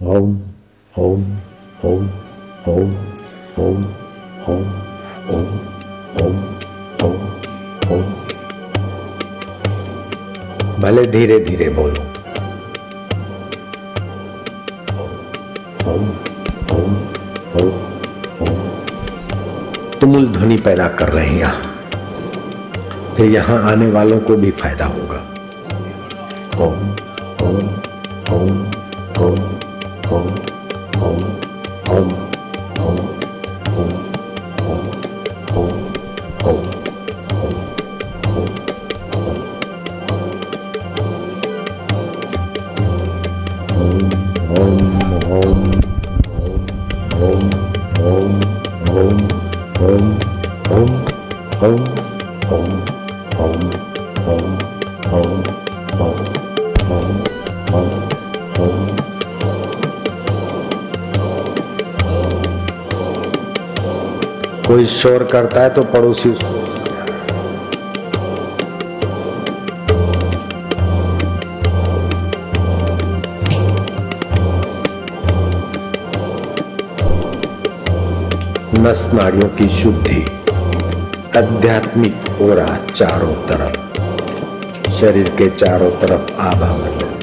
ओम ओम ओम ओम ओम ओम ओम ओम ओम ओम भले धीरे धीरे बोलो तुमुल ध्वनि पैदा कर रहे हैं यहाँ फिर यहाँ आने वालों को भी फ़ायदा होगा ओम कोई शोर करता है तो पड़ोसी उसको नस नाड़ियों की शुद्धि, आध्यात्मिक हो रहा चारों तरफ़। शरीर के चारों तरफ़ आभा मंडल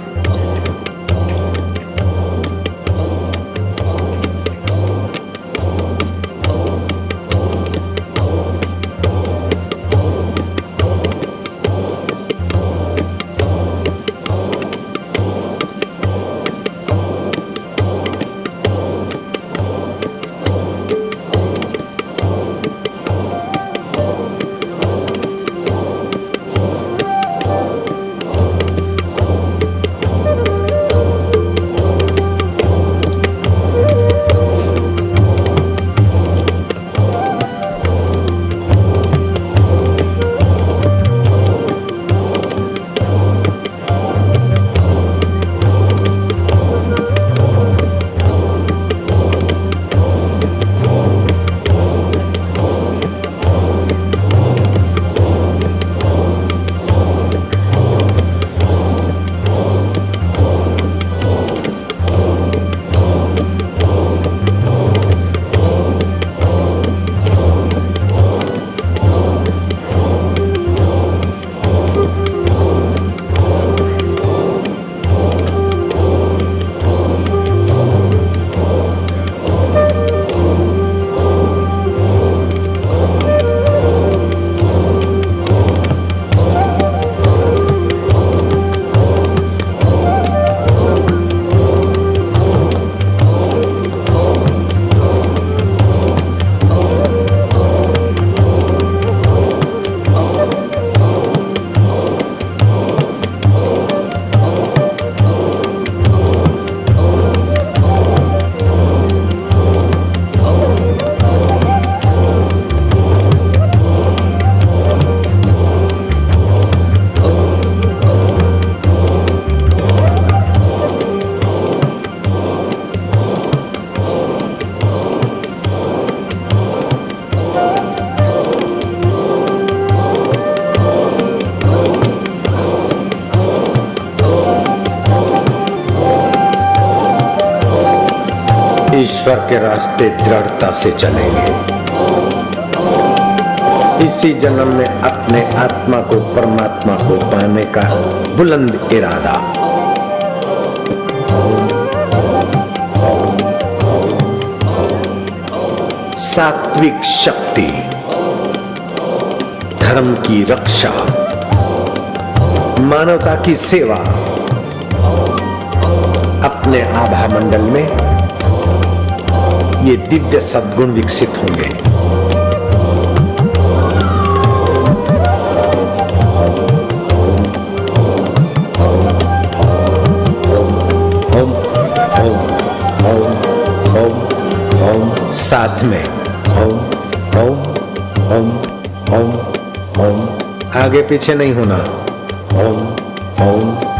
ईश्वर के रास्ते दृढ़ता से चलेंगे। इसी जन्म में अपने आत्मा को परमात्मा को पाने का बुलंद इरादा। सात्विक शक्ति, धर्म की रक्षा, मानवता की सेवा, अपने आभा मंडल में ये दिव्य सद्गुण विकसित होंगे। ओम ओम ओम ओम ओम, साथ में। ओम ओम ओम ओम ओम। आगे पीछे नहीं होना। ओम ओम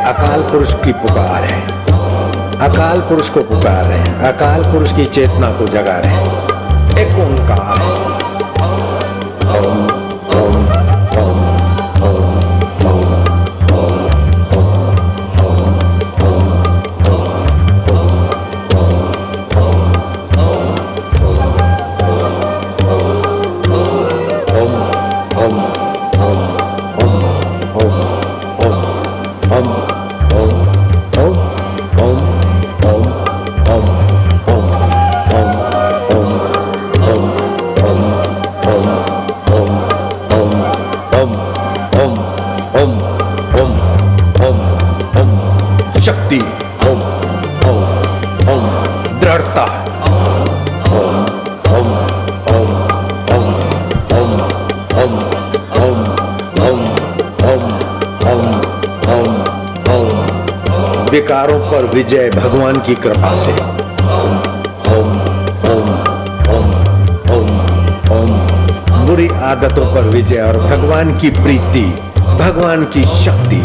अकाल पुरुष की पुकार है। अकाल पुरुष को पुकार रहे हैं। अकाल पुरुष की चेतना को जगा रहे हैं। एक ओंकार है। पर विजय भगवान की कृपा से। ओम ओम ओम ओम ओम बुरी आदतों पर विजय और भगवान की प्रीति भगवान की शक्ति।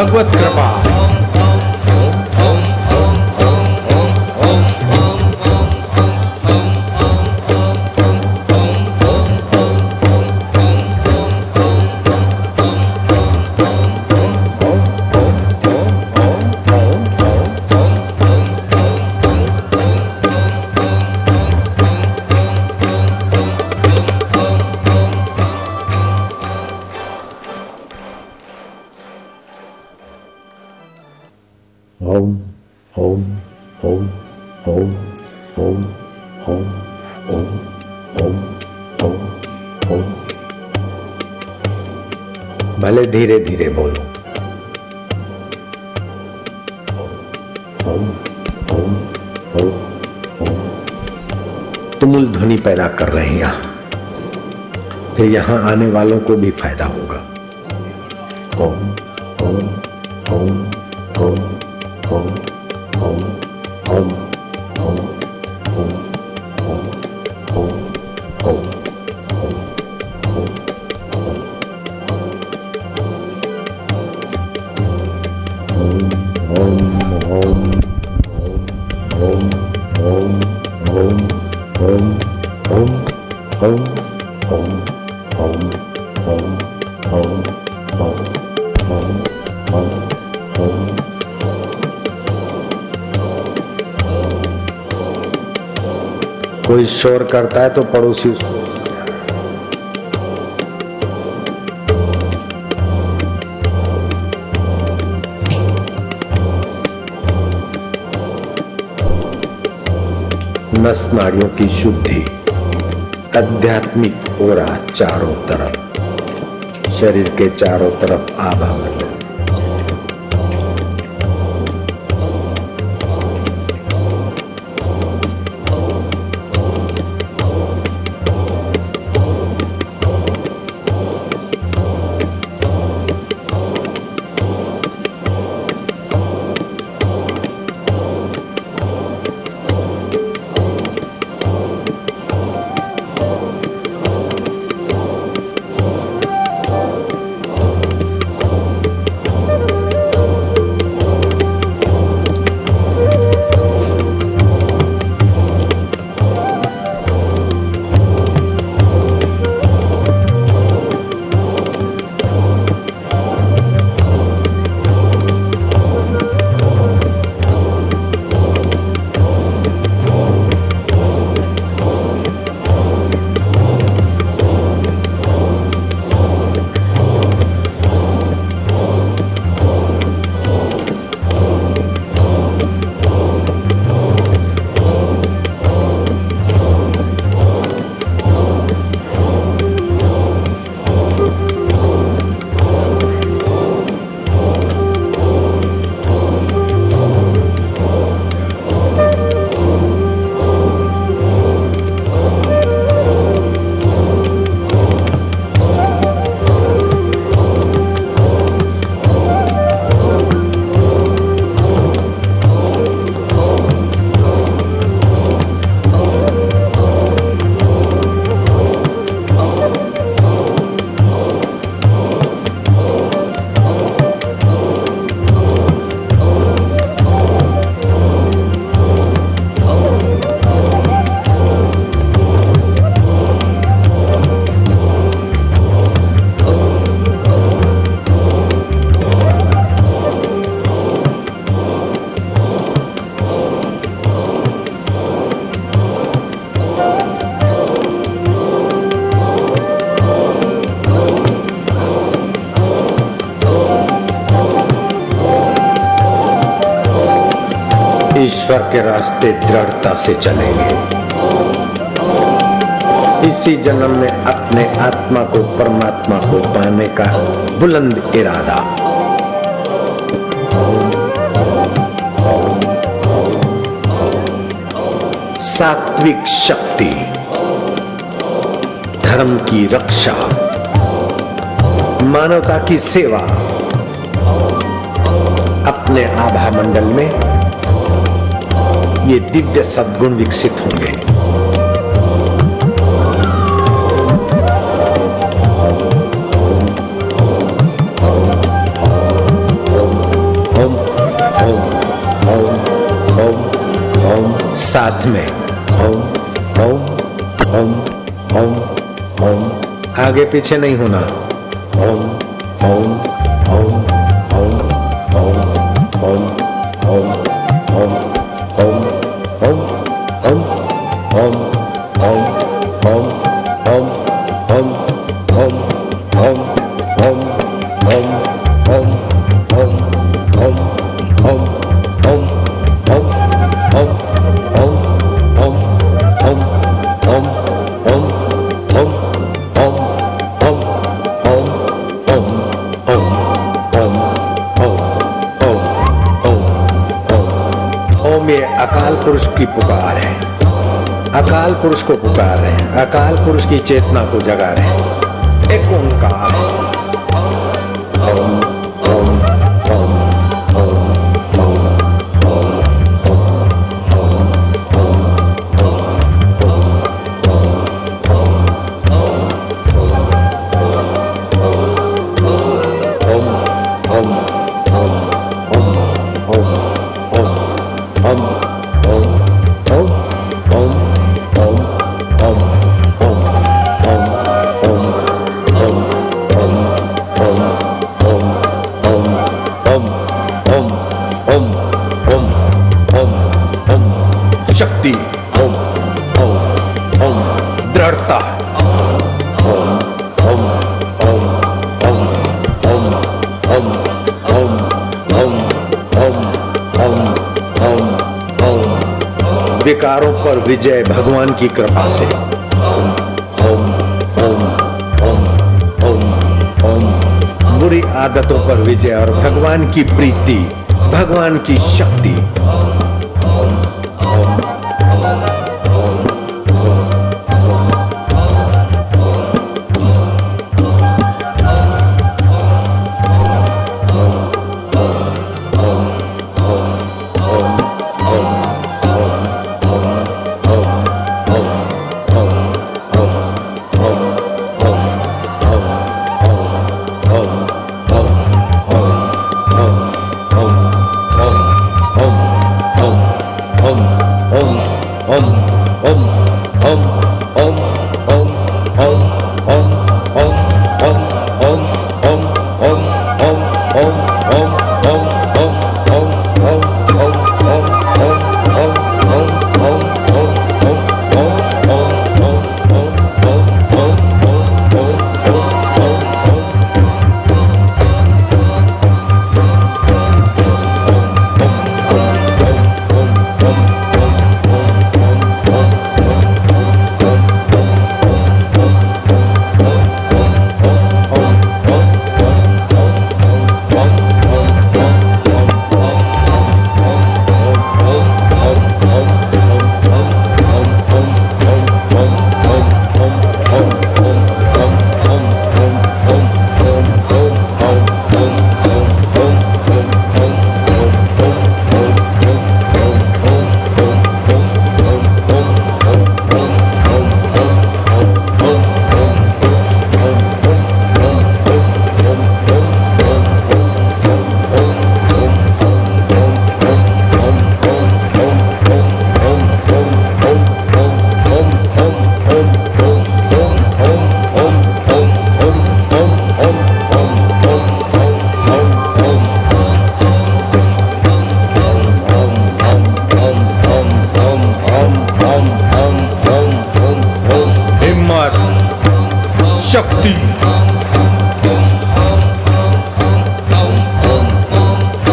Gangguan Kerbau भले धीरे धीरे बोलो। तुमुल ध्वनि पैदा कर रहे हैं यहाँ। फिर यहाँ आने वालों को भी फ़ायदा होगा। कोई शोर करता है तो पड़ोसी उसको नस नाड़ियों की शुद्धि, आध्यात्मिक हो रहा चारों तरफ़, शरीर के चारों तरफ़ आभा मंडल ईश्वर के रास्ते दृढ़ता से चलेंगे। इसी जन्म में अपने आत्मा को, परमात्मा को पाने का बुलंद इरादा। सात्विक शक्ति, धर्म की रक्षा, मानवता की सेवा, अपने आभा मंडल में ये दिव्य सद्गुण विकसित होंगे ओम ओम ओम ओम ओम साथ में ओम ओम ओम ओम ओम आगे पीछे नहीं होना ओम ओम ओम ओम ओम ओम ओम ओम ओम अकाल पुरुष की पुकार है। अकाल पुरुष को पुकार रहे हैं। अकाल पुरुष की चेतना को जगा रहे हैं। एक ओंकार है। ओम पर विजय भगवान की कृपा से। ओम ओम ओम ओम ओम। बुरी आदतों पर विजय और भगवान की प्रीति, भगवान की शक्ति।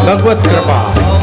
भगवत कृपा।